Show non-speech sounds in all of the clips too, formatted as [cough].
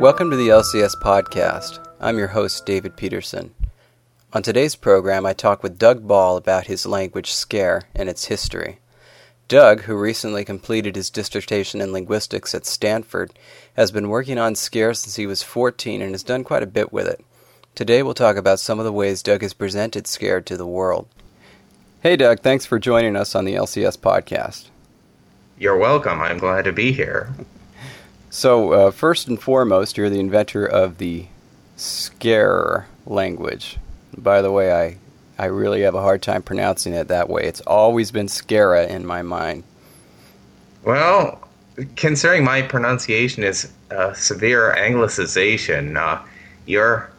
Welcome to the LCS podcast. I'm your host, David Peterson. On today's program, I talk with Doug Ball about his language Skerre and its history. Doug, who recently completed his dissertation in linguistics at Stanford, has been working on Skerre since he was 14 and has done quite a bit with it. Today, we'll talk about some of the ways Doug has presented Skerre to the world. Hey, Doug, thanks for joining us on the LCS podcast. You're welcome. I'm glad to be here. So, uh, first and foremost, you're the inventor of the Skerre language. By the way, I, I really have a hard time pronouncing it that way. It's always been Scara in my mind. Well, considering my pronunciation is a severe anglicization, uh, you're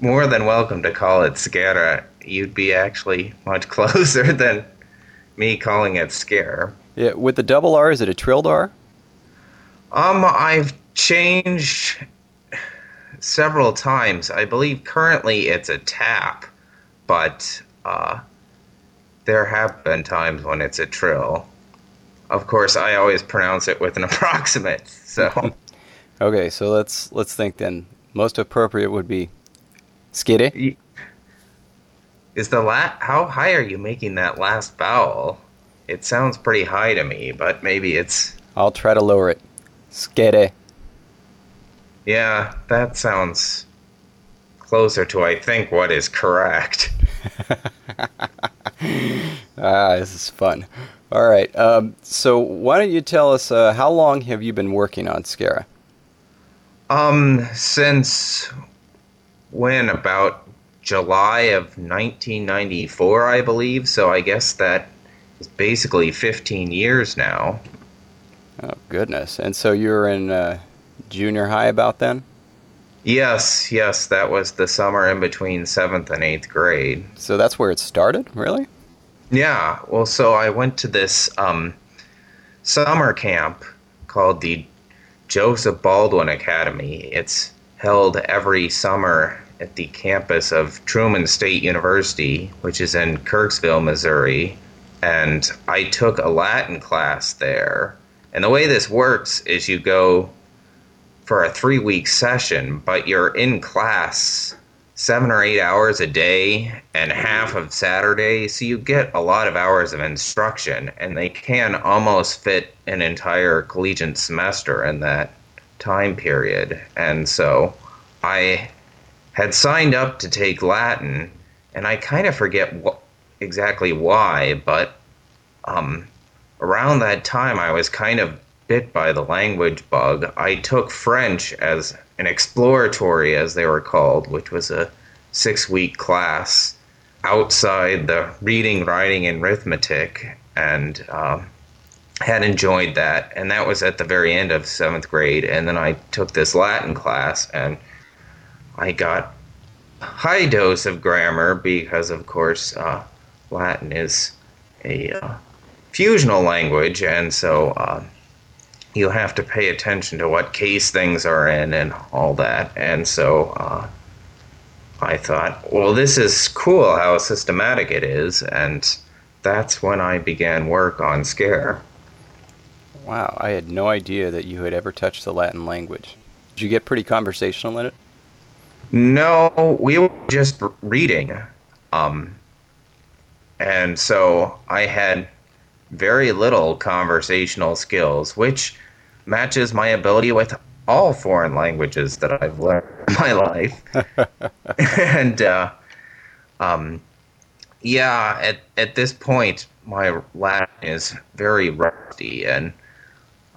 more than welcome to call it Scara. You'd be actually much [laughs] closer than me calling it Scare. Yeah, with the double R, is it a trilled R? Um, I've changed several times. I believe currently it's a tap, but uh, there have been times when it's a trill. Of course, I always pronounce it with an [laughs] approximate. So, [laughs] okay, so let's let's think then. Most appropriate would be skitty. Is the la- how high are you making that last vowel? It sounds pretty high to me, but maybe it's. I'll try to lower it. Skitty. Yeah, that sounds closer to, I think, what is correct. [laughs] ah, this is fun. All right. Um, so, why don't you tell us uh, how long have you been working on Skerre? Um, since when? About July of 1994, I believe. So, I guess that is basically 15 years now. Oh goodness! And so you were in uh, junior high about then? Yes, yes, that was the summer in between seventh and eighth grade. So that's where it started, really? Yeah. Well, so I went to this um, summer camp called the Joseph Baldwin Academy. It's held every summer at the campus of Truman State University, which is in Kirksville, Missouri. And I took a Latin class there and the way this works is you go for a three week session, but you're in class seven or eight hours a day and half of Saturday. So you get a lot of hours of instruction, and they can almost fit an entire collegiate semester in that time period. And so I had signed up to take Latin, and I kind of forget what, exactly why, but um, around that time, I was kind of bit by the language bug. I took French as an exploratory, as they were called, which was a six week class outside the reading, writing, and arithmetic, and um, had enjoyed that. And that was at the very end of seventh grade. And then I took this Latin class, and I got high dose of grammar because, of course, uh, Latin is a uh, fusional language, and so uh, you have to pay attention to what case things are in and all that. And so uh, I thought, well, this is cool how systematic it is, and that's when I began work on Skerre. Wow, I had no idea that you had ever touched the Latin language. Did you get pretty conversational in it? No, we were just reading. Um, and so I had very little conversational skills, which matches my ability with all foreign languages that I've learned in my life. [laughs] and uh, um, yeah, at at this point, my Latin is very rusty, and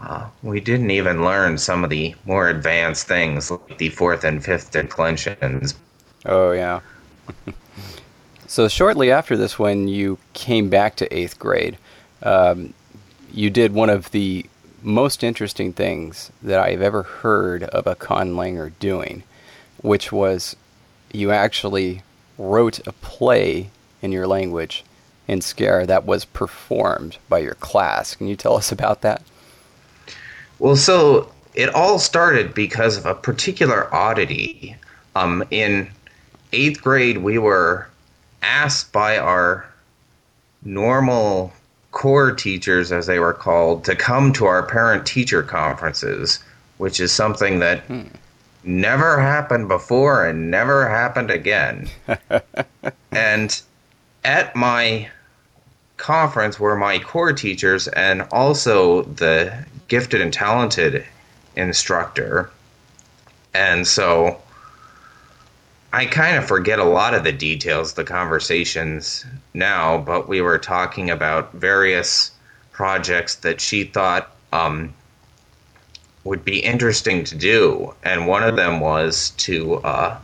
uh, we didn't even learn some of the more advanced things like the fourth and fifth declensions. Oh yeah. [laughs] so shortly after this, when you came back to eighth grade, um, you did one of the most interesting things that I've ever heard of a conlanger doing, which was you actually wrote a play in your language in Skerre that was performed by your class. Can you tell us about that? Well, so it all started because of a particular oddity. Um, in eighth grade, we were asked by our normal core teachers, as they were called, to come to our parent teacher conferences, which is something that hmm. never happened before and never happened again. [laughs] and at my conference were my core teachers and also the gifted and talented instructor. And so I kind of forget a lot of the details, the conversations now, but we were talking about various projects that she thought um, would be interesting to do. And one of them was to uh,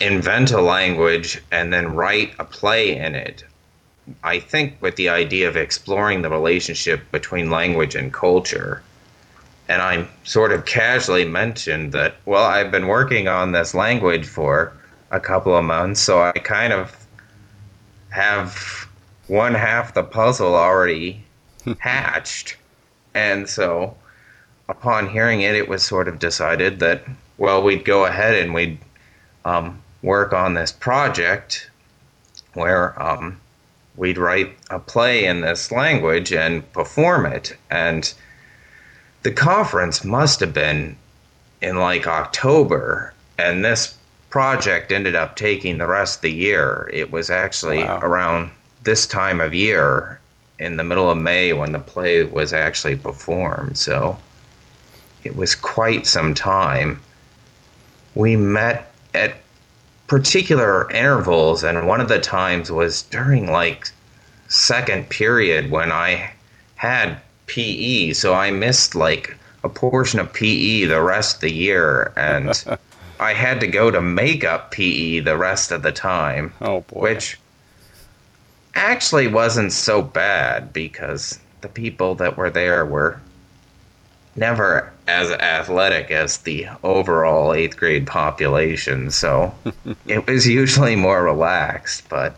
invent a language and then write a play in it. I think with the idea of exploring the relationship between language and culture. And I sort of casually mentioned that, well, I've been working on this language for a couple of months, so I kind of have one half the puzzle already [laughs] hatched. And so upon hearing it, it was sort of decided that, well, we'd go ahead and we'd um, work on this project where um, we'd write a play in this language and perform it. And the conference must have been in like October, and this project ended up taking the rest of the year. It was actually wow. around this time of year in the middle of May when the play was actually performed. So it was quite some time. We met at particular intervals, and one of the times was during like second period when I had PE, so I missed like a portion of PE the rest of the year, and [laughs] I had to go to makeup PE the rest of the time. Oh boy! Which actually wasn't so bad because the people that were there were never as athletic as the overall eighth grade population, so [laughs] it was usually more relaxed. But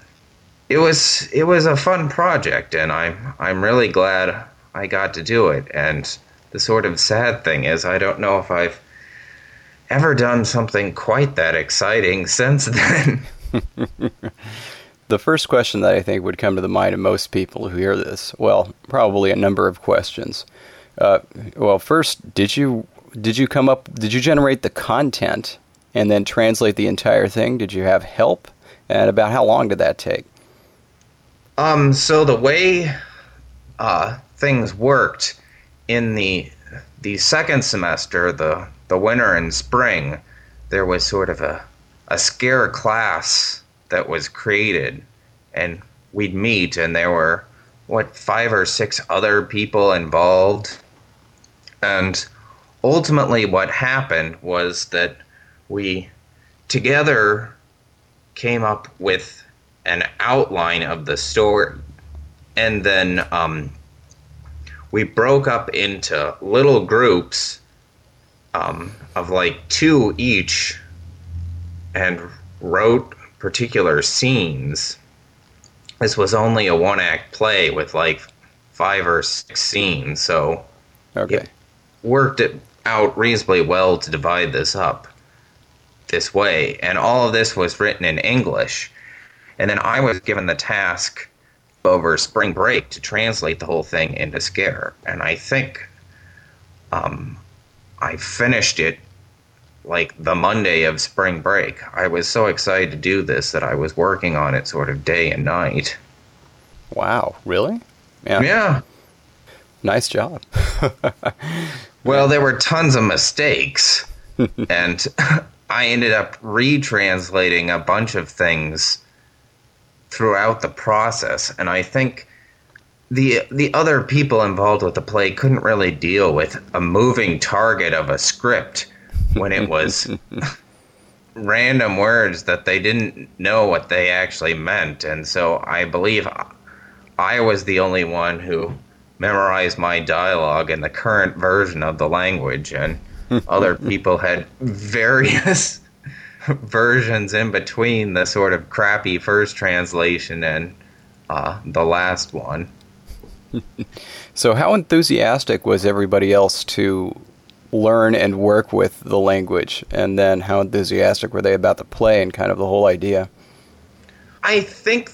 it was it was a fun project, and I'm I'm really glad I got to do it. And the sort of sad thing is, I don't know if I've ever done something quite that exciting since then. [laughs] the first question that I think would come to the mind of most people who hear this, well, probably a number of questions. Uh, well, first, did you did you come up? Did you generate the content and then translate the entire thing? Did you have help? And about how long did that take? Um. So the way uh, things worked in the the second semester, the the winter and spring, there was sort of a a Skerre class that was created, and we'd meet, and there were what five or six other people involved. And ultimately, what happened was that we together came up with an outline of the story, and then um, we broke up into little groups um, of like two each and wrote particular scenes. This was only a one act play with like five or six scenes, so okay. It, worked it out reasonably well to divide this up this way. And all of this was written in English. And then I was given the task over spring break to translate the whole thing into Skerre. And I think um, I finished it like the Monday of spring break. I was so excited to do this that I was working on it sort of day and night. Wow, really? Yeah. Yeah. Nice job. [laughs] well, there were tons of mistakes, [laughs] and [laughs] I ended up retranslating a bunch of things throughout the process, and I think the the other people involved with the play couldn't really deal with a moving target of a script when it was [laughs] random words that they didn't know what they actually meant, and so I believe I was the only one who memorized my dialogue in the current version of the language, and other [laughs] people had various [laughs] versions in between the sort of crappy first translation and uh, the last one. So, how enthusiastic was everybody else to learn and work with the language? And then, how enthusiastic were they about the play and kind of the whole idea? I think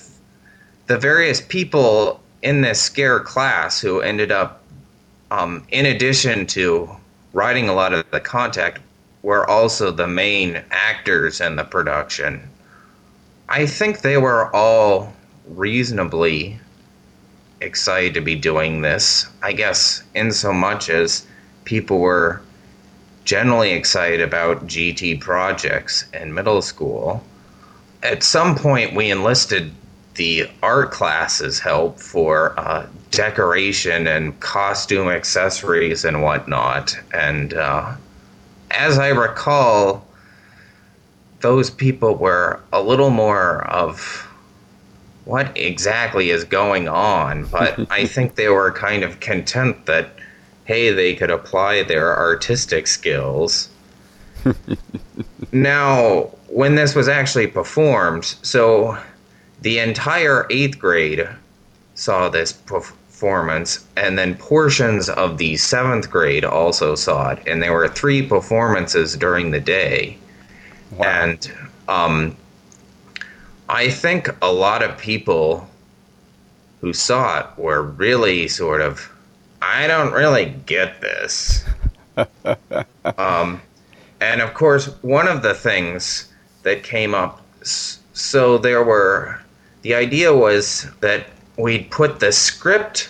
the various people in this Skerre class who ended up, um, in addition to writing a lot of the contact were also the main actors in the production. I think they were all reasonably excited to be doing this. I guess in so much as people were generally excited about GT projects in middle school. At some point, we enlisted the art classes help for uh, decoration and costume accessories and whatnot. And uh, as I recall, those people were a little more of what exactly is going on, but [laughs] I think they were kind of content that, hey, they could apply their artistic skills. [laughs] now, when this was actually performed, so the entire eighth grade saw this performance, and then portions of the seventh grade also saw it, and there were three performances during the day. Wow. And um, I think a lot of people who saw it were really sort of, I don't really get this. [laughs] um, and of course, one of the things that came up, so there were, the idea was that we'd put the script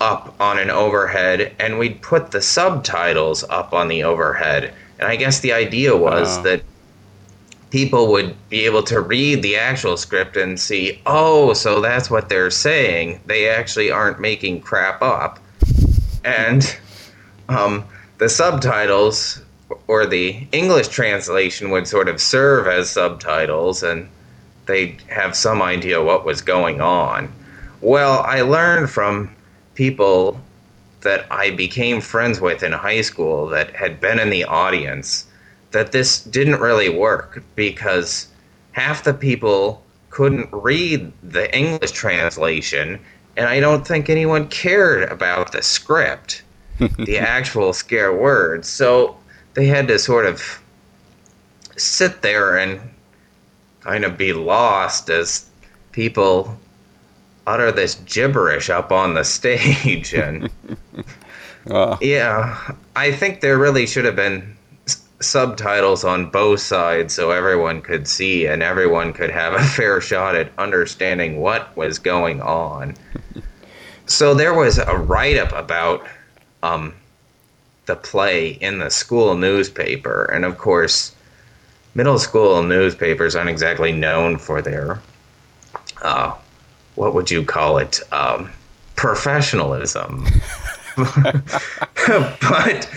up on an overhead and we'd put the subtitles up on the overhead. And I guess the idea was uh. that people would be able to read the actual script and see, oh, so that's what they're saying. They actually aren't making crap up. And um, the subtitles or the English translation would sort of serve as subtitles and they'd have some idea what was going on. Well, I learned from people that I became friends with in high school that had been in the audience that this didn't really work because half the people couldn't read the English translation, and I don't think anyone cared about the script, [laughs] the actual Skerre words. So they had to sort of sit there and kind of be lost as people utter this gibberish up on the [laughs] stage and [laughs] ah. yeah i think there really should have been subtitles on both sides so everyone could see and everyone could have a [laughs] fair shot at understanding what was going on. so there was a write up about um, the play in the school newspaper, and of course, middle school newspapers aren't exactly known for their uh, what would you call it um, professionalism. [laughs] but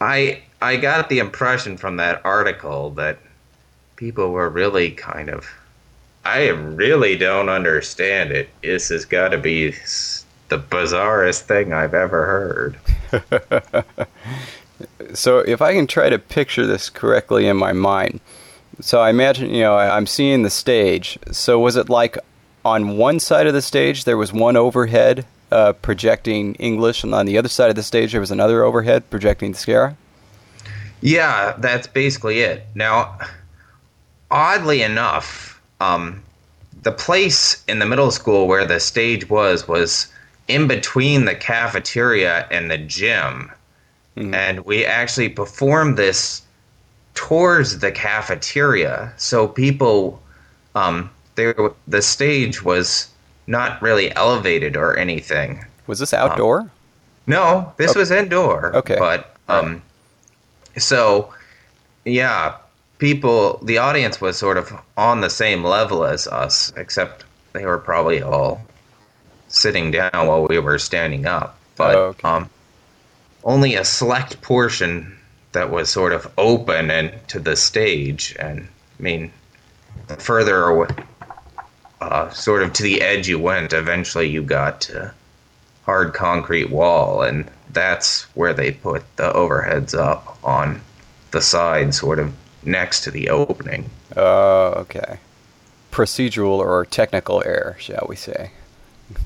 I I got the impression from that article that people were really kind of. I really don't understand it. This has got to be the bizarrest thing I've ever heard. [laughs] so, if I can try to picture this correctly in my mind, so I imagine, you know, I'm seeing the stage. So, was it like on one side of the stage there was one overhead uh, projecting English, and on the other side of the stage there was another overhead projecting Skerre? Yeah, that's basically it. Now, oddly enough, um, the place in the middle school where the stage was was in between the cafeteria and the gym. Mm-hmm. And we actually performed this towards the cafeteria. So people, um, there, the stage was not really elevated or anything. Was this outdoor? Um, no, this okay. was indoor. Okay. But um, so, yeah, people, the audience was sort of on the same level as us, except they were probably all sitting down while we were standing up. But oh, okay. um, only a select portion that was sort of open and to the stage. And I mean, further uh, sort of to the edge you went, eventually you got to hard concrete wall, and that's where they put the overheads up on the side, sort of next to the opening. Oh, uh, okay. Procedural or technical error, shall we say?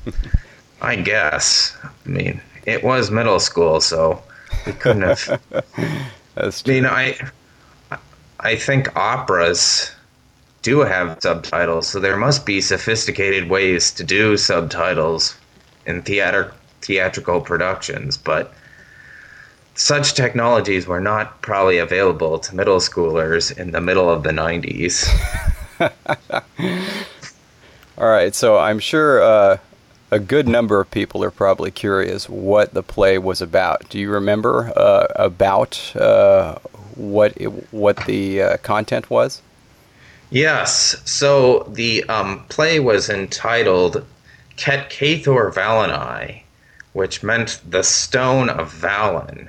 [laughs] I guess. I mean, it was middle school, so we couldn't have. [laughs] That's true. I mean, I, I think operas do have subtitles, so there must be sophisticated ways to do subtitles in theater theatrical productions, but such technologies were not probably available to middle schoolers in the middle of the 90s. [laughs] All right, so I'm sure uh, a good number of people are probably curious what the play was about. Do you remember uh, about uh, what it, what the uh, content was? Yes. So the um, play was entitled Ket Cathor which meant the Stone of Valen.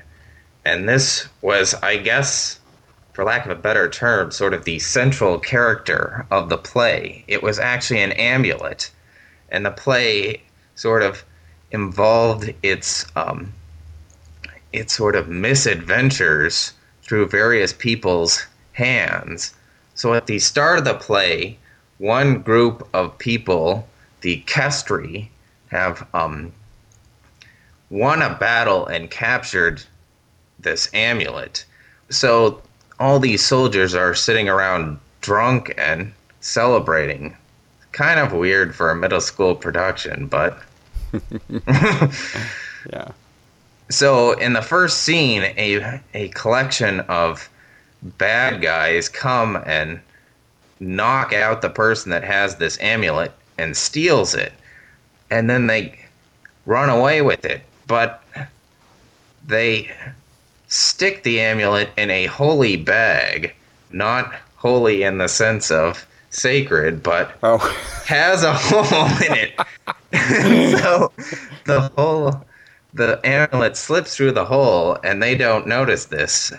And this was, I guess, for lack of a better term, sort of the central character of the play. It was actually an amulet. And the play sort of involved its um, its sort of misadventures through various people's hands. So at the start of the play, one group of people, the Kestri, have um, won a battle and captured this amulet. So all these soldiers are sitting around drunk and celebrating. Kind of weird for a middle school production, but [laughs] yeah. So in the first scene, a a collection of bad guys come and knock out the person that has this amulet and steals it, and then they run away with it. But they stick the amulet in a holy bag, not holy in the sense of sacred, but Oh. has a hole in it. [laughs] [laughs] so the hole, the amulet slips through the hole, and they don't notice this,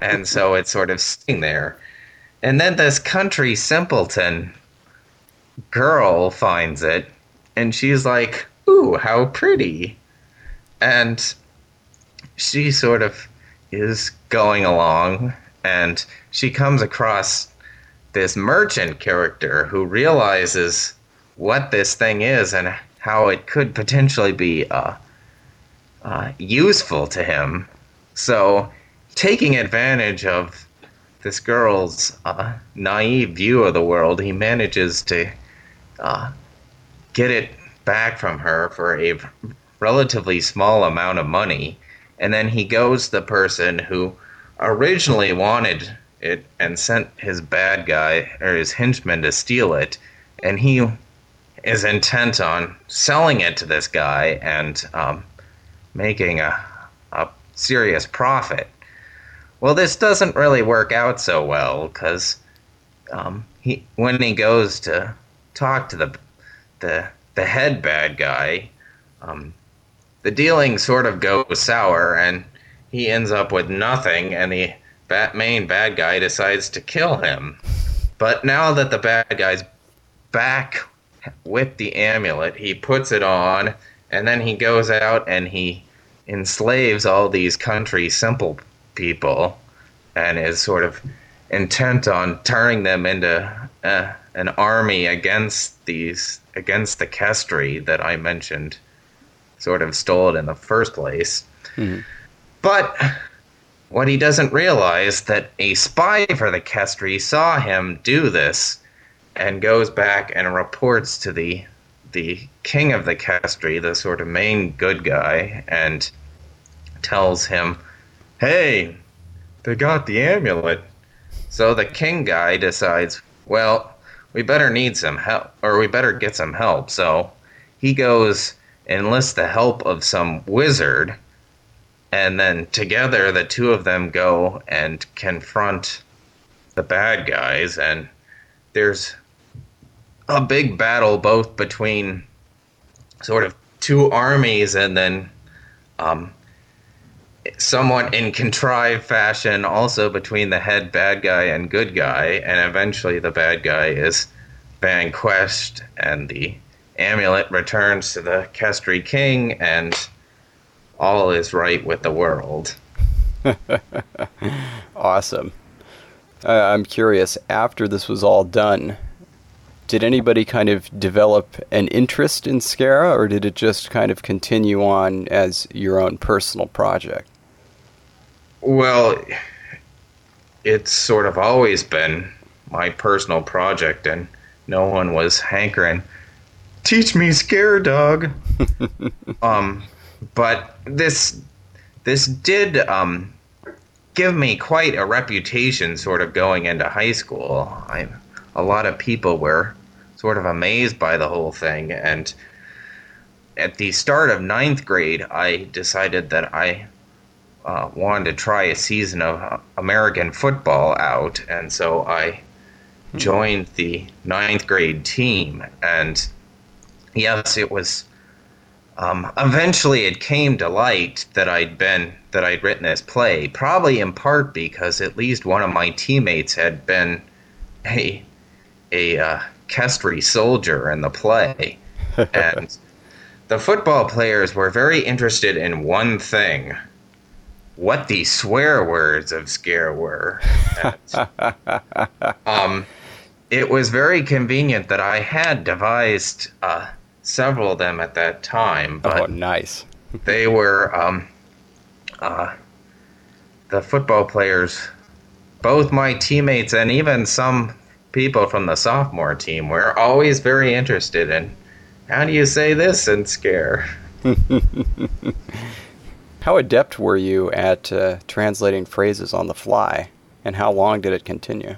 and so it's sort of sitting there. And then this country simpleton girl finds it, and she's like, "Ooh, how pretty!" And she sort of is going along, and she comes across this merchant character who realizes what this thing is and how it could potentially be uh, uh, useful to him. So, taking advantage of this girl's uh, naive view of the world, he manages to uh, get it back from her for a relatively small amount of money. And then he goes the person who originally wanted it and sent his bad guy or his henchman to steal it. And he is intent on selling it to this guy and um, making a, a serious profit. Well, this doesn't really work out so well because um, he when he goes to talk to the the the head bad guy, um, the dealing sort of goes sour, and he ends up with nothing, and the bat main bad guy decides to kill him. But now that the bad guy's back with the amulet, he puts it on, and then he goes out and he enslaves all these country simple people, and is sort of intent on turning them into uh, an army against these against the Kestri that I mentioned, sort of stole it in the first place. Mhm. But what he doesn't realize that a spy for the Kestri saw him do this and goes back and reports to the the king of the Kestri, the sort of main good guy, and tells him, "Hey, they got the amulet." So the king guy decides, "Well, we better need some help, or we better get some help." So he goes enlists the help of some wizard and then together the two of them go and confront the bad guys and there's a big battle both between sort of two armies and then um, somewhat in contrived fashion also between the head bad guy and good guy and eventually the bad guy is vanquished and the amulet returns to the Kestri king and all is right with the world. [laughs] Awesome. Uh, I'm curious, after this was all done, did anybody kind of develop an interest in Skerre, or did it just kind of continue on as your own personal project? Well, it's sort of always been my personal project, and no one was hankering. Teach me Skerre Doug. [laughs] um, but this this did um, give me quite a reputation, sort of going into high school. I, a lot of people were sort of amazed by the whole thing, and at the start of ninth grade, I decided that I uh, wanted to try a season of American football out, and so I joined the ninth grade team. And yes, it was. Um, eventually, it came to light that I'd been that I'd written this play, probably in part because at least one of my teammates had been a a uh, Kestri soldier in the play, [laughs] and the football players were very interested in one thing: what the swear words of Skerre were. [laughs] Um, it was very convenient that I had devised uh, several of them at that time, but oh, nice. [laughs] they were um, uh, the football players, both my teammates and even some people from the sophomore team were always very interested in how do you say this and Skerre. [laughs] how adept were you at uh, translating phrases on the fly, and how long did it continue?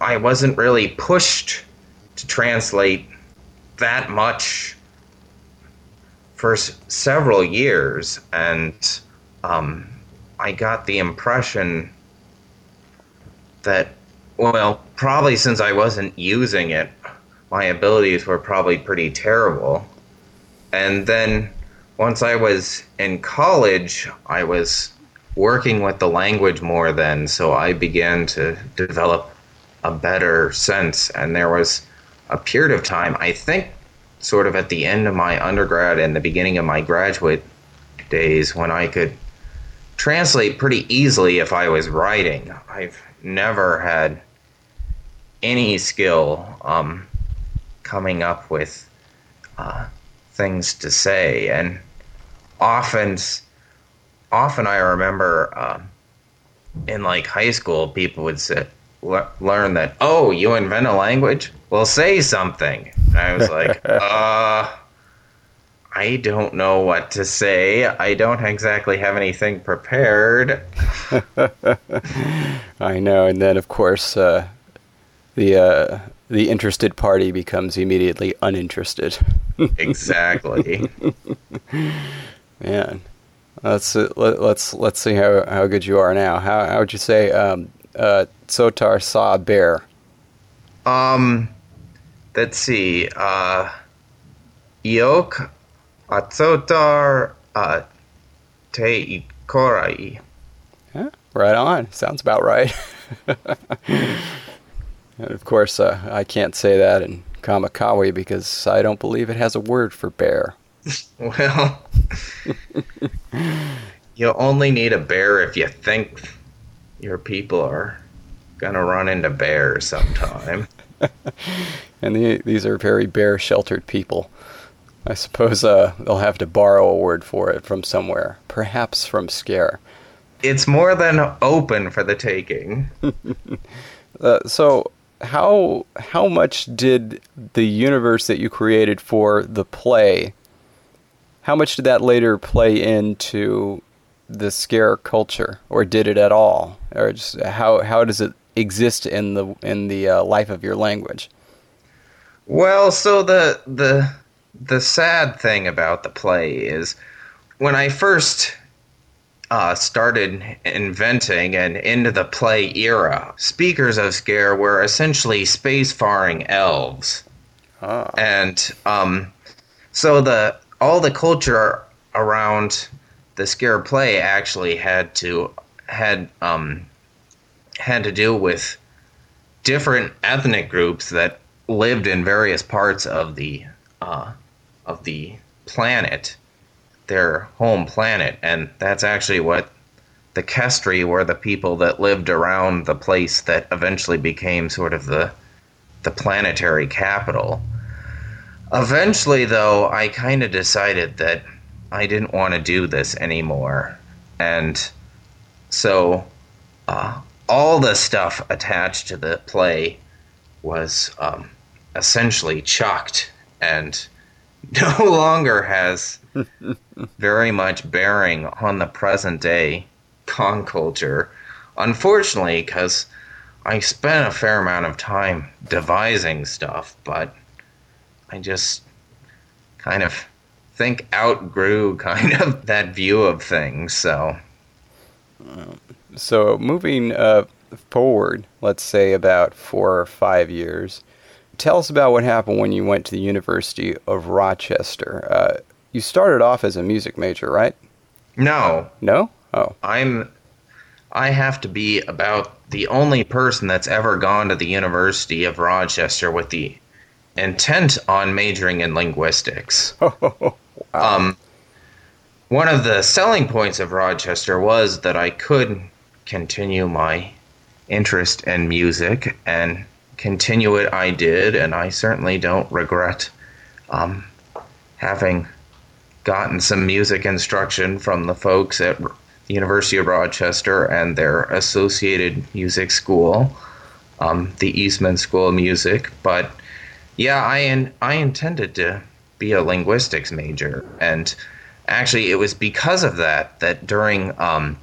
I wasn't really pushed to translate that much for s- several years, and um, I got the impression that, well, probably since I wasn't using it, my abilities were probably pretty terrible. And then once I was in college, I was working with the language more then, so I began to develop a better sense. And there was a period of time, I think, sort of at the end of my undergrad and the beginning of my graduate days, when I could translate pretty easily if I was writing. I've never had any skill um, coming up with uh, things to say, and often, often I remember uh, in like high school, people would say, le- learn that, oh, you invent a language? Well, say something. And I was [laughs] like, uh, I don't know what to say. I don't exactly have anything prepared. [laughs] I know, and then of course uh, the uh, the interested party becomes immediately uninterested. [laughs] exactly. Man, let's uh, let, let's let's see how, how good you are now. How how would you say um, uh, Tsotar saw a bear? Um, let's see. Uh, Iok Atsotar uh, Te Korai. Huh? Right on. Sounds about right. [laughs] and of course, uh, I can't say that in Kamakawi because I don't believe it has a word for bear. [laughs] Well, you only need a bear if you think your people are gonna run into bears sometime. [laughs] and the, these are very bear sheltered people. I suppose uh, they'll have to borrow a word for it from somewhere, perhaps from Skerre. It's more than open for the taking. [laughs] uh, so, how how much did the universe that you created for the play? How much did that later play into the Skerre culture, or did it at all, or just how how does it exist in the in the uh, life of your language? Well, so the the the sad thing about the play is when I first uh, started inventing and into the play era, speakers of Skerre were essentially spacefaring elves, ah. and um, so the all the culture around the Skerre play actually had to had um, had to do with different ethnic groups that lived in various parts of the uh, of the planet, their home planet, and that's actually what the Kestri were the people that lived around the place that eventually became sort of the the planetary capital. Eventually, though, I kind of decided that I didn't want to do this anymore, and so uh, all the stuff attached to the play was um, essentially chucked and [laughs] no longer has [laughs] very much bearing on the present day con culture. Unfortunately, because I spent a fair amount of time devising stuff, but I just kind of think outgrew kind of [laughs] that view of things. So, so moving uh, forward, let's say about four or five years, tell us about what happened when you went to the University of Rochester. Uh, you started off as a music major, right? No. No? Oh. I'm I have to be about the only person that's ever gone to the University of Rochester with the intent on majoring in linguistics. [laughs] wow. Um, one of the selling points of Rochester was that I could continue my interest in music, and continue it I did, and I certainly don't regret um, having gotten some music instruction from the folks at the University of Rochester and their associated music school, um, the Eastman School of Music. But yeah, I in, I intended to be a linguistics major, and actually, it was because of that that during um,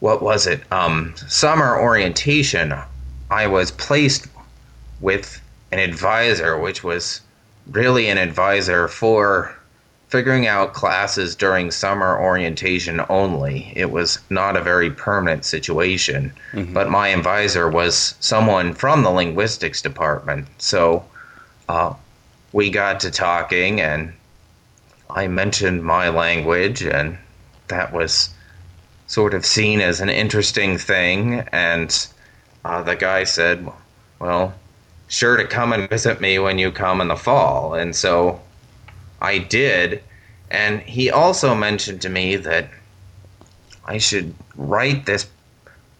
what was it um, summer orientation, I was placed with an advisor, which was really an advisor for figuring out classes during summer orientation only. It was not a very permanent situation, mm-hmm. but my advisor was someone from the linguistics department. So uh, we got to talking, and I mentioned my language, and that was sort of seen as an interesting thing. And uh, the guy said, Well, sure to come and visit me when you come in the fall. And so I did. And he also mentioned to me that I should write this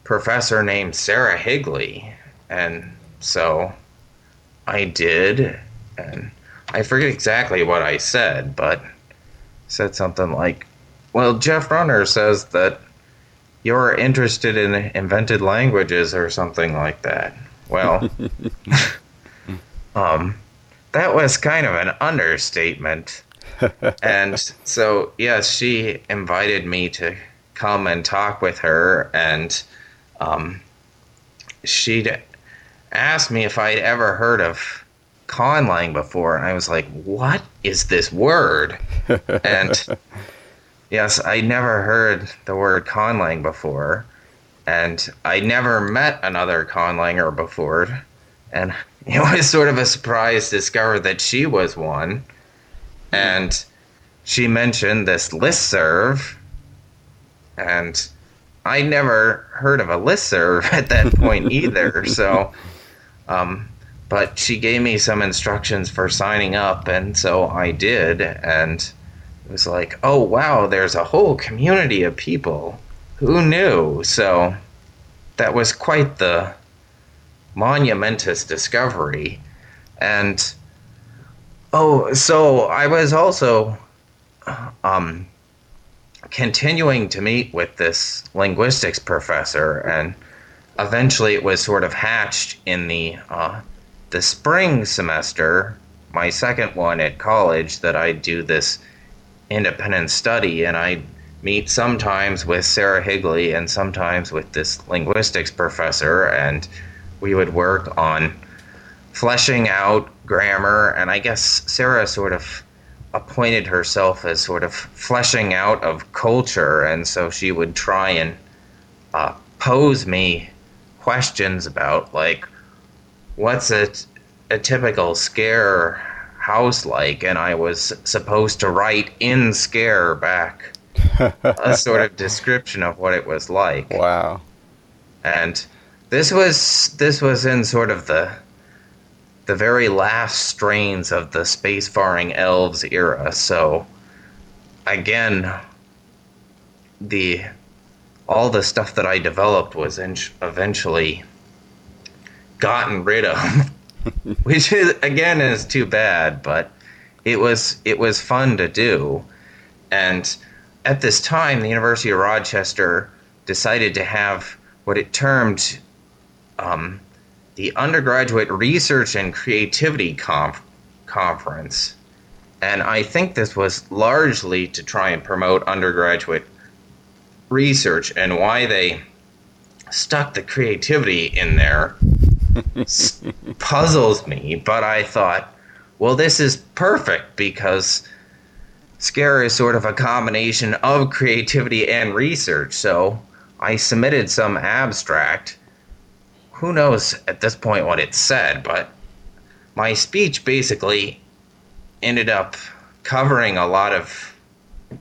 professor named Sarah Higley. And so I did. And I forget exactly what I said, but said something like, Well, Jeff Brunner says that you're interested in invented languages or something like that. Well, [laughs] um, that was kind of an understatement. [laughs] and so, yes, she invited me to come and talk with her, and um, she'd asked me if I'd ever heard of conlang before, and I was like, "What is this word?" [laughs] and yes, I never heard the word conlang before, and I never met another conlanger before, and [laughs] it was sort of a surprise to discover that she was one. And she mentioned this list serve, and I never heard of a list serve [laughs] at that point either. So, um, but she gave me some instructions for signing up, and so I did, and it was like, oh wow, there's a whole community of people. Who knew? So that was quite the monumentous discovery. And oh, so I was also um, continuing to meet with this linguistics professor, and eventually it was sort of hatched in the uh, the spring semester, my second one at college, that I do this independent study, and I meet sometimes with Sarah Higley and sometimes with this linguistics professor, and we would work on fleshing out grammar. And I guess Sarah sort of appointed herself as sort of fleshing out of culture, and so she would try and uh, pose me questions about like what's a, a typical Skerre house like, and I was supposed to write in Skerre back a [laughs] sort of description of what it was like. Wow. And this was this was in sort of the the very last strains of the spacefaring elves era. So again, the all the stuff that I developed was in, eventually gotten rid of, [laughs] which is again is too bad, but it was it was fun to do, and at this time, the University of Rochester decided to have what it termed um, the Undergraduate Research and Creativity Conf- Conference. And I think this was largely to try and promote undergraduate research and why they stuck the creativity in there [laughs] puzzles me. But I thought, well, this is perfect because Skerre is sort of a combination of creativity and research. So I submitted some abstract. Who knows at this point what it said, but my speech basically ended up covering a lot of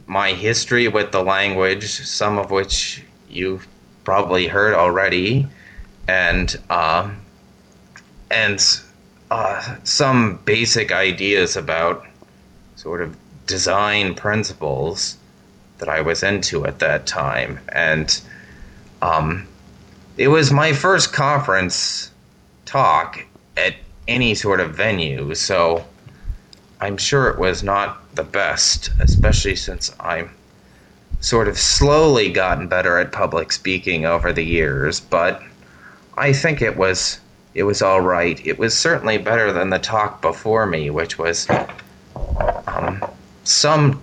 my history with the language, some of which you've probably heard already, and uh, and uh, some basic ideas about sort of design principles that I was into at that time, and um, it was my first conference talk at any sort of venue, so I'm sure it was not the best, especially since I'm sort of slowly gotten better at public speaking over the years, but I think it was it was all right. It was certainly better than the talk before me, which was um, some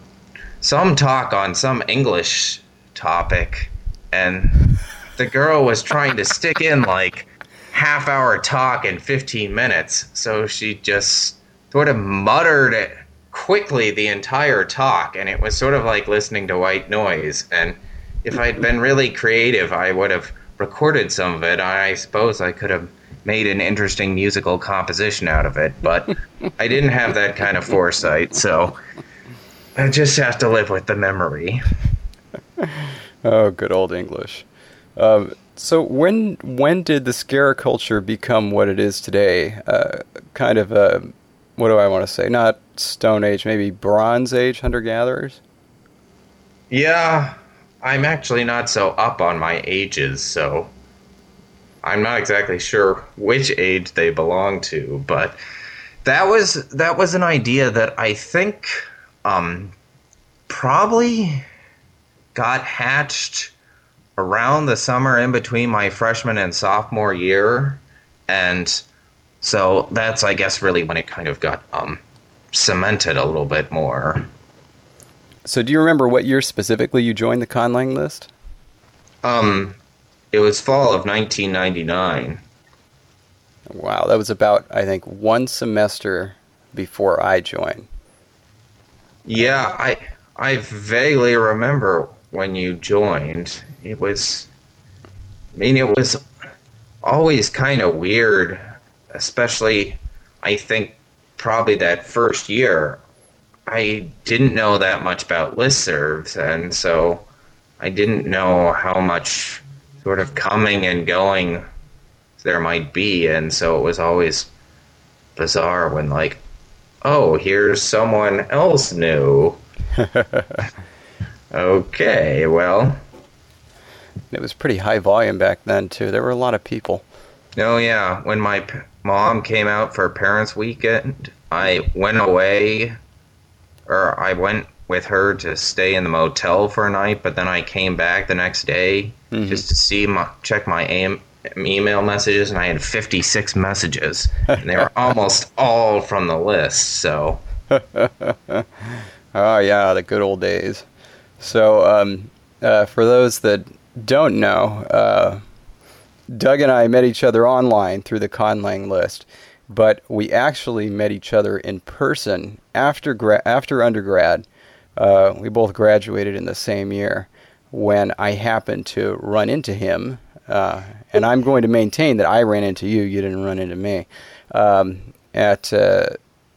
some talk on some English topic, and the girl was trying to stick in like half hour talk in 15 minutes, so she just sort of muttered it quickly the entire talk, and it was sort of like listening to white noise. And if I'd been really creative, I would have recorded some of it. I suppose I could have made an interesting musical composition out of it, but [laughs] I didn't have that kind of foresight, so I just have to live with the memory. [laughs] oh, good old English. Um, so when when did the Skerre culture become what it is today? Uh, kind of a what do I want to say? Not Stone Age, maybe Bronze Age hunter gatherers. Yeah, I'm actually not so up on my ages, so I'm not exactly sure which age they belong to, but that was that was an idea that I think um, probably got hatched around the summer in between my freshman and sophomore year, and so that's I guess really when it kind of got um, cemented a little bit more. So, do you remember what year specifically you joined the Conlang list? Um, it was fall of 1999. Wow, that was about I think one semester before I joined. Yeah, I I vaguely remember when you joined. It was, I mean, it was always kind of weird, especially I think probably that first year. I didn't know that much about listservs, and so I didn't know how much sort of coming and going there might be, and so it was always bizarre when like, oh, here's someone else new. [laughs] okay, well. It was pretty high volume back then too. There were a lot of people. Oh yeah, when my p- mom came out for parents' weekend, I went away, or I went with her to stay in the motel for a night, but then I came back the next day mm-hmm. just to see my check my email messages, and I had 56 messages, and they were [laughs] almost all from the list. So, oh [laughs] yeah, the good old days. So, um, uh, for those that don't know, uh, Doug and I met each other online through the Conlang list, but we actually met each other in person after gra- after undergrad. Uh, we both graduated in the same year when I happened to run into him, uh, and I'm going to maintain that I ran into you. You didn't run into me um, at uh,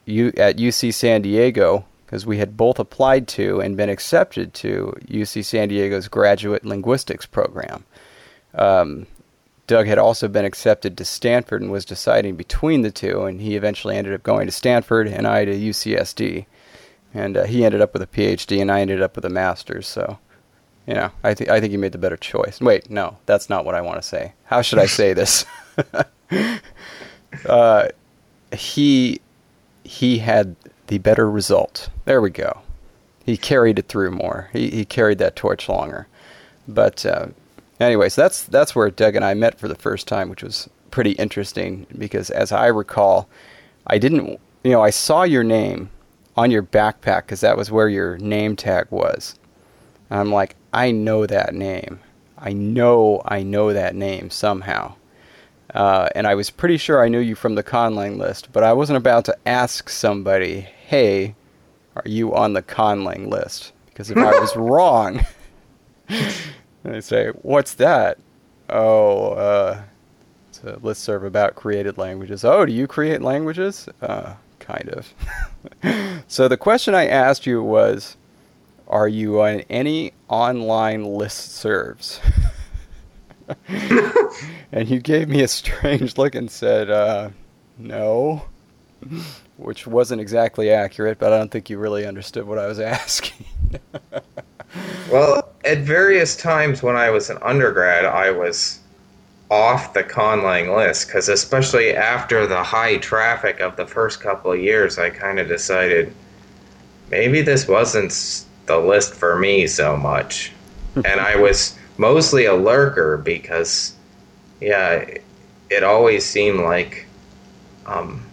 U- at UC San Diego because we had both applied to and been accepted to UC San Diego's graduate linguistics program. Um, Doug had also been accepted to Stanford and was deciding between the two, and he eventually ended up going to Stanford and I to UCSD. And uh, he ended up with a PhD, and I ended up with a master's. So, you know, I think I think he made the better choice. Wait, no, that's not what I want to say. How should I [laughs] say this? [laughs] uh, he he had the better result. There we go. He carried it through more. He he carried that torch longer. But uh, anyways, that's that's where Doug and I met for the first time, which was pretty interesting because, as I recall, I didn't. You know, I saw your name on your backpack because that was where your name tag was. And I'm like, I know that name. I know I know that name somehow. Uh, and I was pretty sure I knew you from the conlang list, but I wasn't about to ask somebody, hey, are you on the conlang list? Because if I was [laughs] wrong, they say, what's that? Oh, uh, it's a listserv about created languages. Oh, do you create languages? Uh, kind of. [laughs] so the question I asked you was, are you on any online listservs? [laughs] and you gave me a strange look and said, uh, no, which wasn't exactly accurate, but I don't think you really understood what I was [laughs] asking. Well, at various times when I was an undergrad, I was off the conlang list because, especially after the high traffic of the first couple of years, I kind of decided maybe this wasn't the list for me so much. [laughs] and I was mostly a lurker because, yeah, it always seemed like um,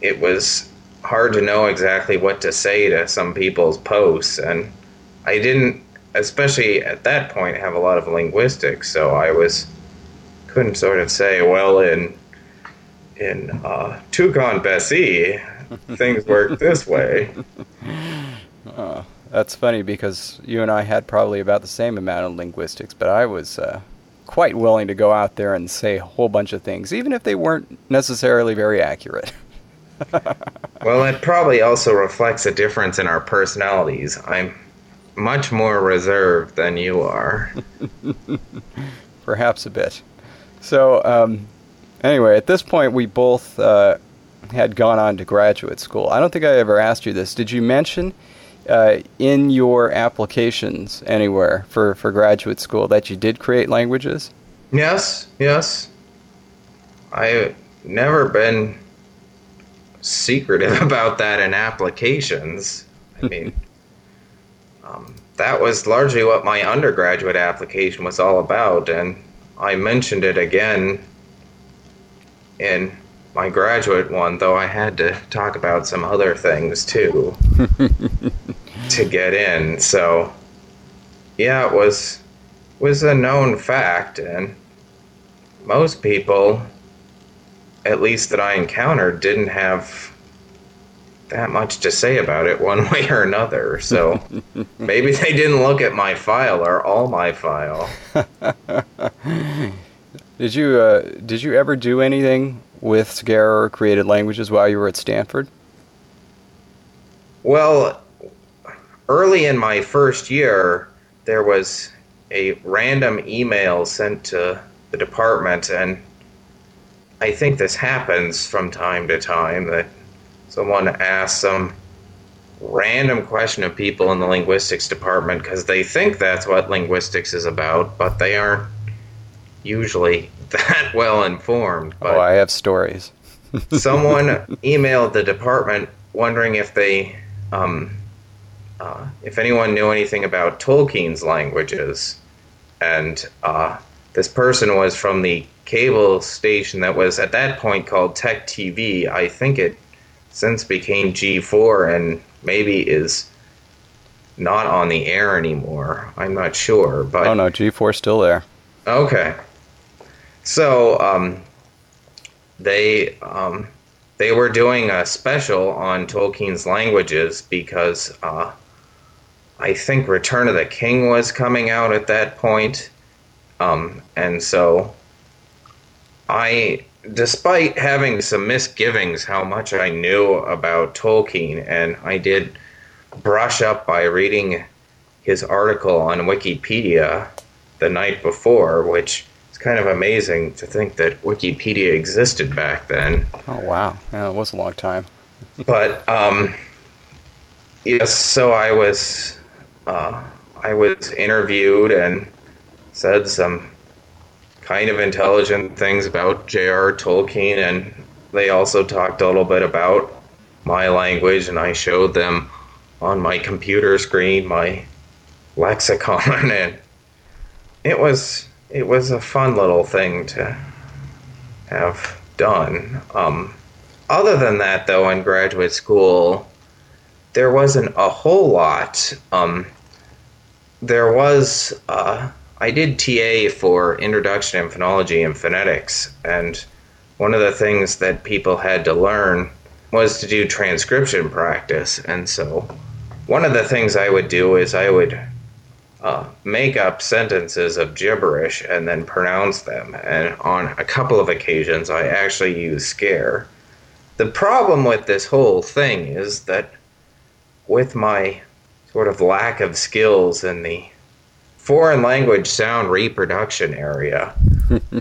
it was hard to know exactly what to say to some people's posts. And I didn't, especially at that point, have a lot of linguistics, so I was couldn't sort of say, well, in in uh, Tukang Besi, [laughs] things work this way. [laughs] Uh, that's funny because you and I had probably about the same amount of linguistics, but I was uh, quite willing to go out there and say a whole bunch of things, even if they weren't necessarily very accurate. [laughs] well, it probably also reflects a difference in our personalities. I'm much more reserved than you are. [laughs] Perhaps a bit. So, um, anyway, at this point, we both uh, had gone on to graduate school. I don't think I ever asked you this. Did you mention uh, in your applications anywhere for, for graduate school that you did create languages? Yes, yes. I've never been secretive [laughs] about that in applications. I mean, um, that was largely what my undergraduate application was all about, and I mentioned it again in my graduate one, though I had to talk about some other things too [laughs] to get in. So, yeah, it was was a known fact, and most people, at least that I encountered, didn't have that much to say about it one [laughs] way or another. So maybe they didn't look at my file or all my file. [laughs] did you uh, did you ever do anything with Skerre or created languages while you were at Stanford? Well, early in my first year, there was a random email sent to the department, and I think this happens from time to time that someone asks some random question of people in the linguistics department because they think that's what linguistics is about, but they aren't usually [laughs] that well informed. But oh, I have stories. [laughs] someone emailed the department wondering if they, um, uh, if anyone knew anything about Tolkien's languages, and uh, this person was from the cable station that was at that point called Tech TV. I think it since became G4 and maybe is not on the air anymore. I'm not sure, but oh no, G4 still there. Okay, so um, they um, they were doing a special on Tolkien's languages because uh, I think Return of the King was coming out at that point, um, and so I despite having some misgivings how much I knew about Tolkien, and I did brush up by reading his article on Wikipedia the night before, which is kind of amazing to think that Wikipedia existed back then. Oh, wow. Yeah, it was a long time. [laughs] but, um, yes, so I was, uh, I was interviewed and said some kind of intelligent things about J.R. Tolkien, and they also talked a little bit about my language, and I showed them on my computer screen my lexicon, [laughs] and it was it was a fun little thing to have done. Um, other than that, though, in graduate school, there wasn't a whole lot. Um, there was uh, I did TA for Introduction in Phonology and Phonetics, and one of the things that people had to learn was to do transcription practice. And so, one of the things I would do is I would uh, make up sentences of gibberish and then pronounce them. And on a couple of occasions, I actually used Skerre. The problem with this whole thing is that with my sort of lack of skills in the foreign language sound reproduction area,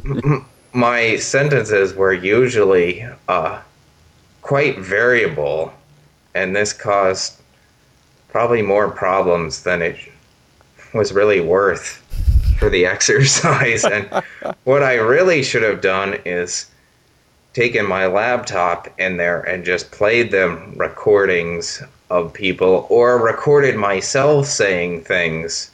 [laughs] my sentences were usually uh, quite variable, and this caused probably more problems than it was really worth for the [laughs] exercise. and what I really should have done is taken my laptop in there and just played them recordings of people or recorded myself saying things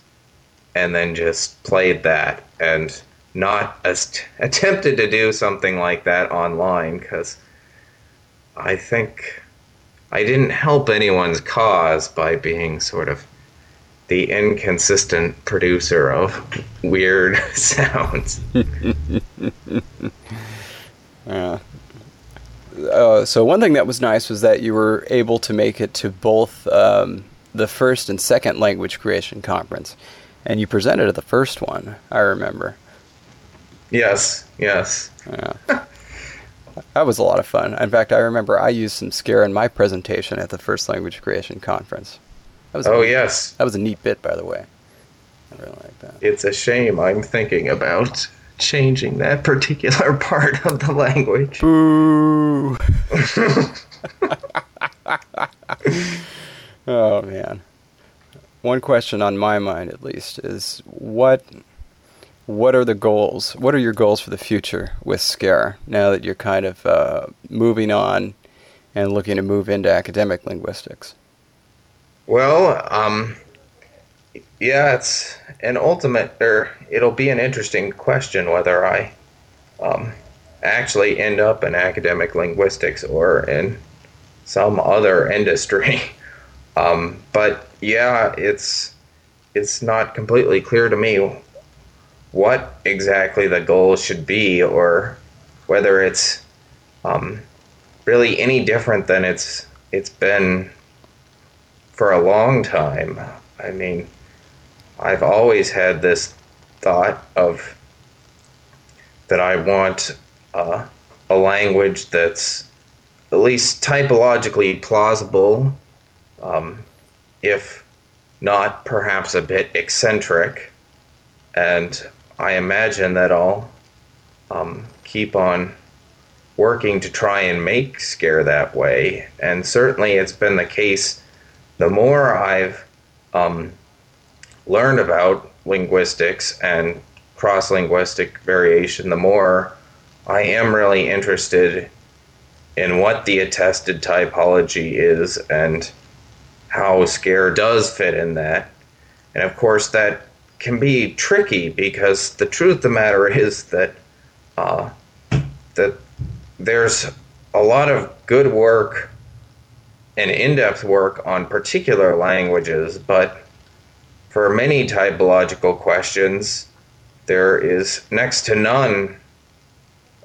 and then just played that and not as [laughs] attempted to do something like that online because I think I didn't help anyone's cause by being sort of the inconsistent producer of [laughs] weird [laughs] sounds. yeah. Uh, so one thing that was nice was that you were able to make it to both um, the first and second language creation conference and you presented at the first one. I remember. Yes. Yes. Yeah. [laughs] that was a lot of fun. In fact, I remember I used some Skerre in my presentation at the first language creation conference. That was oh neat, yes. That was a neat bit, by the way. I really like that. It's a shame. I'm thinking about changing that particular [laughs] part of the language. Boo. [laughs] oh man one question on my mind at least is what what are the goals? What are your goals for the future with Skerre now that you're kind of uh, moving on and looking to move into academic linguistics? Well, um, yeah, it's an ultimate, or it'll be an interesting question whether I um, actually end up in academic linguistics or in some other [laughs] industry. Um, but yeah, it's it's not completely clear to me what exactly the goal should be, or whether it's um, really any different than it's it's been for a long time. I mean, I've always had this thought of that I want uh, a language that's at least typologically plausible um, if not perhaps a bit eccentric. And I imagine that I'll um, keep on working to try and make Skerre that way. And certainly it's been the case the more I've um, learned about linguistics and cross linguistic variation, the more I am really interested in what the attested typology is and how Skerre does fit in that. And of course, that can be tricky because the truth of the matter [laughs] is that uh, that there's a lot of good work and in-depth work on particular languages, but for many typological questions, there is next to none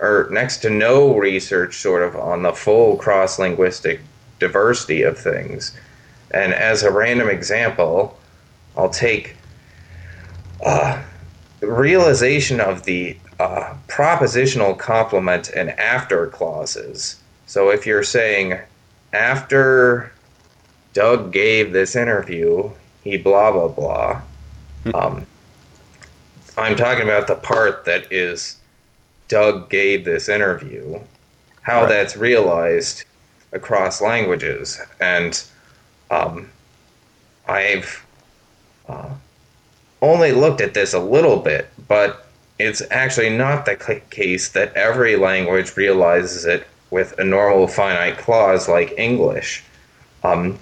or next to no research sort of on the full cross linguistic diversity of things. And as a random example, I'll take uh, realization of the uh, propositional complement and after clauses. So if you're saying, after Doug gave this interview, he blah, blah, blah, hmm. um, I'm talking about the part that is Doug gave this interview, how right. that's realized across languages. And um, I've uh, only looked at this a little bit, but it's actually not the case that every language realizes it with a normal finite clause like English. Um,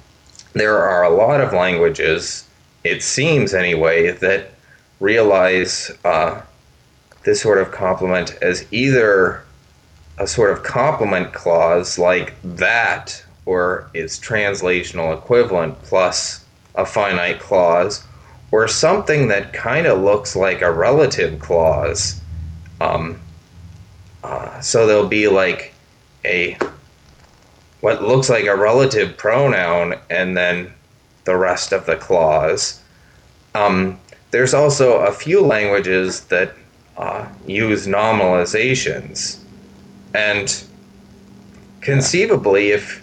there are a lot of languages, it seems anyway, that realize uh, this sort of complement as either a sort of complement clause like that or its translational equivalent plus a finite clause, or something that kind of looks like a relative clause. Um, uh, so there'll be like a what looks like a relative pronoun and then the rest of the clause. Um, there's also a few languages that uh, use nominalizations. And conceivably, if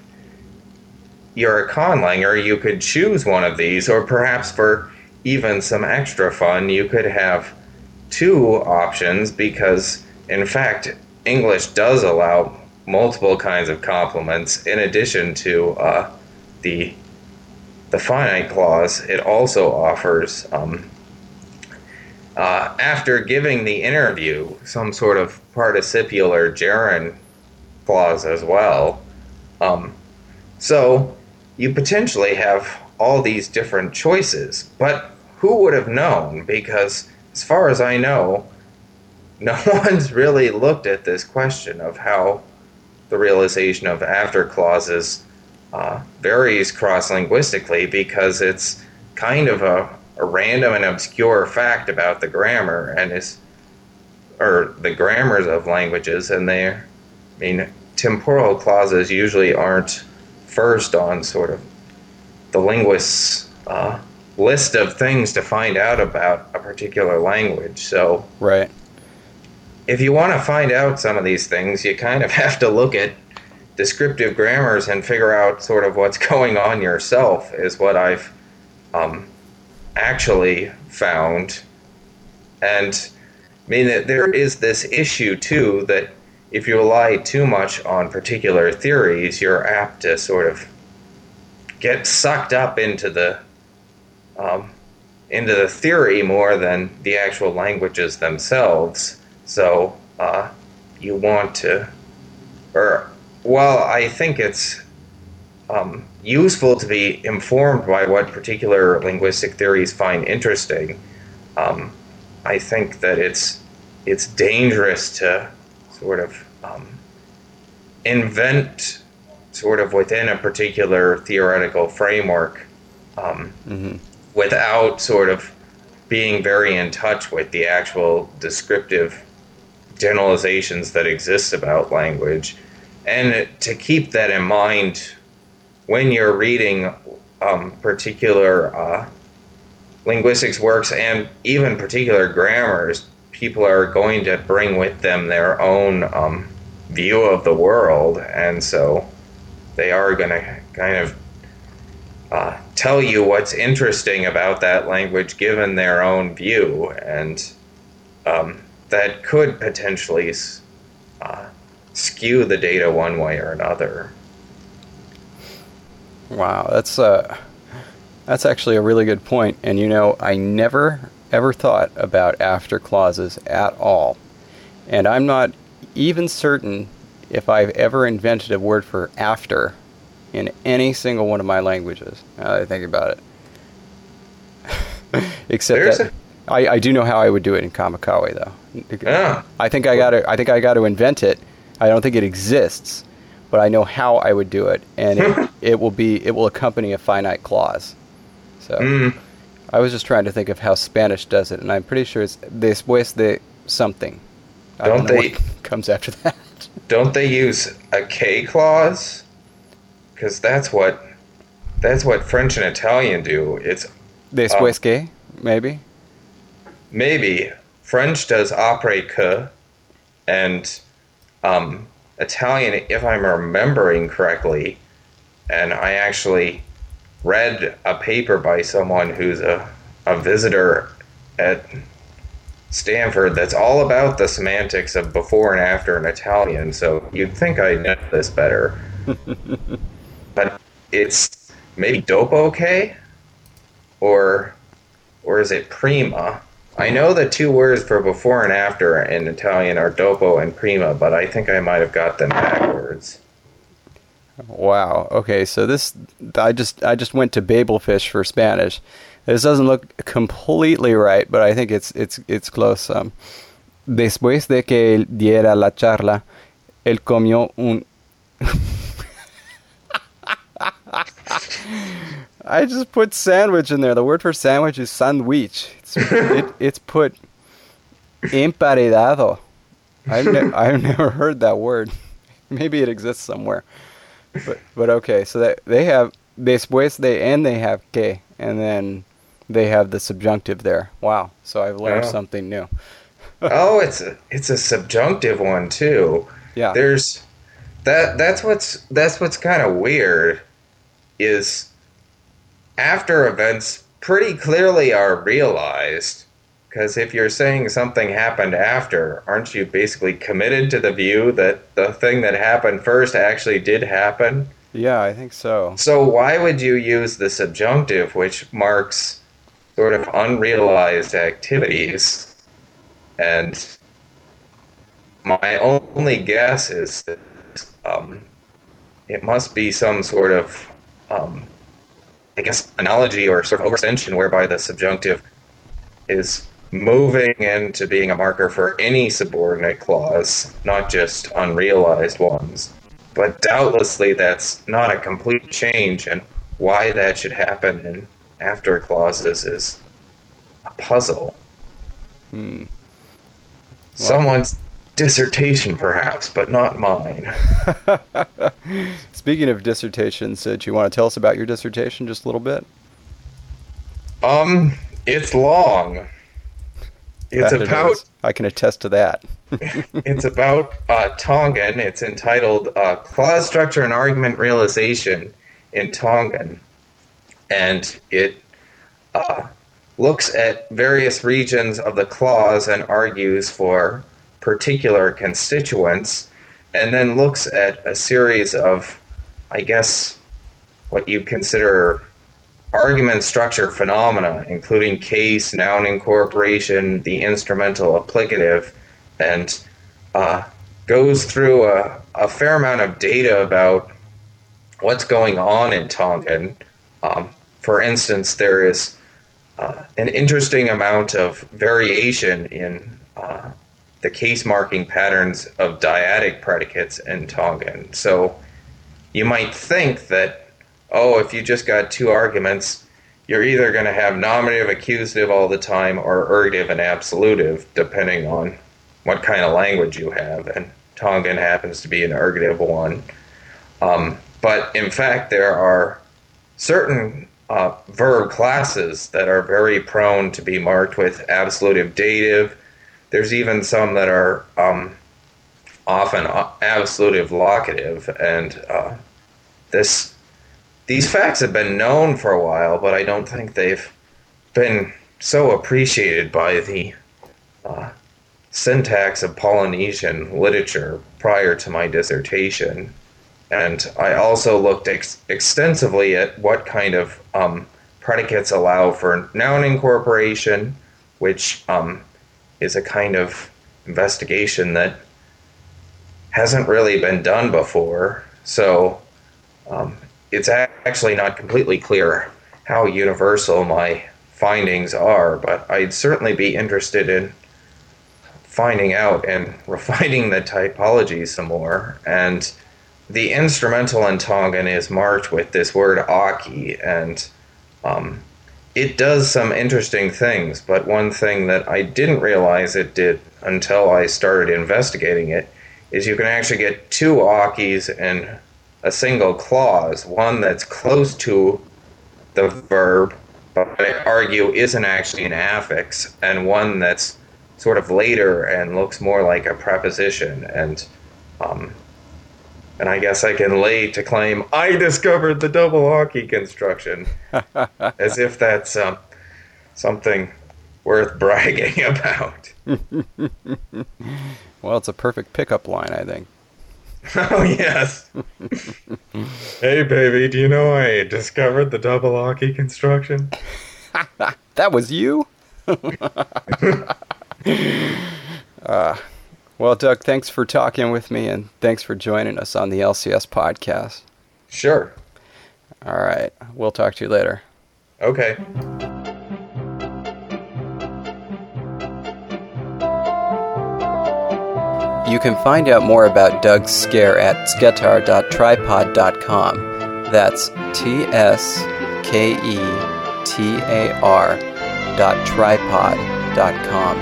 you're a conlanger, you could choose one of these, or perhaps for even some extra fun, you could have two options because, in fact, English does allow multiple kinds of complements in addition to uh, the the finite clause. It also offers um, uh, after giving the interview some sort of participial or gerund clause as well. Um, so you potentially have all these different choices, but who would have known? Because as far as I know, [laughs] no one's really looked at this question of how the realization of after clauses uh, varies cross linguistically because it's kind of a, a random and obscure fact about the grammar and is or the grammars of languages and they I mean temporal clauses usually aren't first on sort of the linguist's uh, list of things to find out about a particular language so right if you want to find out some of these things you kind of [laughs] have to look at descriptive grammars and figure out sort of what's [laughs] going on yourself is what I've um, actually found. And I mean, there is this issue too that if you rely too much on particular theories, you're apt to sort of get sucked up into the um, into the theory more than the actual languages themselves. So uh, you want to, or while I think it's um, useful to be informed by what particular linguistic theories find interesting, um, I think that it's it's dangerous to sort of um, invent sort of within a particular theoretical framework um, mm-hmm. without sort of being very in touch with the actual descriptive generalizations that exist about language and to keep that in mind when you're reading um, particular uh, linguistics works and even particular grammars, people are going to bring with them their own um, view of the world, and so they are going to kind of uh, tell you what's interesting about that language given their own view, and um, that could potentially uh, skew the data one way or another. Wow, that's uh, that's actually a really good point. And you know, I never ever thought about after clauses at all, and I'm not even certain if I've ever invented a word for after in any single one of my languages. Now that I think about it, [laughs] except There's that a- I, I do know how I would do it in Kamakawi though. Yeah. I think I got to. I think I got to invent it I don't think it exists, but I know how I would do it, and it, [laughs] it will be it will accompany a finite clause. So mm. I was just trying to think of how Spanish does it, and I'm pretty sure it's después de something. I don't, don't they [laughs] comes after that? Don't they use a K clause? Because that's what that's what French and Italian do. It's después um, que maybe. Maybe French does après que, and um, Italian, if I'm remembering correctly, and I actually read a paper by someone who's a, a visitor at Stanford that's all about the semantics of before and after in Italian, so you'd think I know this better. [laughs] but it's maybe dopo okay? Or or is it prima? I know the two words for before and after in Italian are dopo and prima, but I think I might have got them backwards. Wow. Okay, so this I just I just went to Babelfish for Spanish. This doesn't look completely right, but I think it's it's it's close. Um, después de que diera la charla, él comió un [laughs] I just put sandwich in there. The word for sandwich is sandwich. It's, it, it's put emparedado. I've, ne- I've never heard that word. [laughs] Maybe it exists somewhere. But but okay, so that they have después they and they have que and then they have the subjunctive there. Wow. So I've learned something new. [laughs] oh, it's a it's a subjunctive one too. Yeah. There's that that's what's that's what's kind of weird is after events pretty clearly are realized because if you're saying something happened after, aren't you basically committed to the view that the thing that happened first actually did happen? Yeah, I think so. So why would you use the subjunctive, which marks sort of unrealized activities? And my only guess is that um, it must be some sort of, um, I guess, analogy or sort of overextension whereby the subjunctive is moving into being a marker for any subordinate clause, not just unrealized ones. But doubtlessly, that's not a complete change, and why that should happen in after clauses is a puzzle. Hmm. Someone's dissertation, perhaps, but not mine. [laughs] Speaking of dissertations, uh, do you want to tell us about your dissertation just a little bit? Um, it's long. It's That about is. I can attest to that. [laughs] it's about uh, Tongan. It's entitled uh, "Clause Structure and Argument Realization in Tongan," and it uh, looks at various regions of the clause and argues for particular constituents, and then looks at a series of, I guess, what you consider argument structure phenomena, including case, noun incorporation, the instrumental applicative, and uh, goes through a, a fair amount of data about what's going on in Tongan. Um, for instance, there is uh, an interesting amount of variation in uh, the case marking patterns of dyadic predicates in Tongan. So you might think that, oh, if you just got two arguments, you're either going to have nominative, accusative all the time, or ergative and absolutive, depending on what kind of language you have. And Tongan happens to be an ergative one. Um, but in fact, there are certain uh, verb classes that are very prone to be marked with absolutive dative. There's even some that are um, often uh, absolutive locative, and uh, this these facts have been known for a while, but I don't think they've been so appreciated by the uh, syntax of Polynesian literature prior to my dissertation. And I also looked ex- extensively at what kind of um, predicates allow for noun incorporation, which um, is a kind of investigation that hasn't really been done before. So um, it's actually not completely clear how universal my findings are, but I'd certainly be interested in finding out and [laughs] refining the typology some more. And the instrumental in Tongan is marked with this word aki, and um, it does some interesting things. But one thing that I didn't realize it did until I started investigating it is you can actually get two akis in a single clause, one that's close to the verb, but I argue isn't actually an affix, and one that's sort of later and looks more like a preposition. And um, and I guess I can lay to claim I discovered the double aki construction, [laughs] as if that's um, something worth bragging [laughs] about. [laughs] Well, it's a perfect pickup line, I think. [laughs] oh yes. hey baby, do you know I discovered the double aki construction? [laughs] That was you? [laughs] uh, well, Doug, thanks for talking with me and thanks for joining us on the LCS podcast. Sure. All right. We'll talk to you later. Okay. You can find out more about Doug's Skerre at sketar.tripod.com. That's T S K E T A R dot tripod dot com.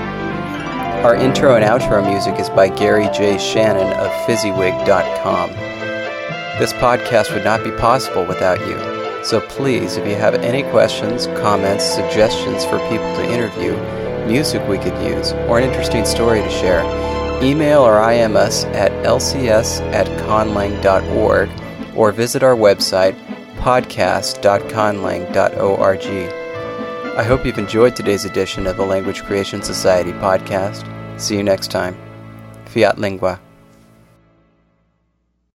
Our intro and outro music is by Gary J. Shannon of Fizzywig.com. This podcast would not be possible without you, so please, if you have any questions, comments, suggestions for people to interview, music we could use, or an interesting story to share, email or IM us at lcs at conlang.org or visit our website podcast.conlang.org. I hope you've enjoyed today's edition of the Language Creation Society podcast. See you next time. Fiat Lingua.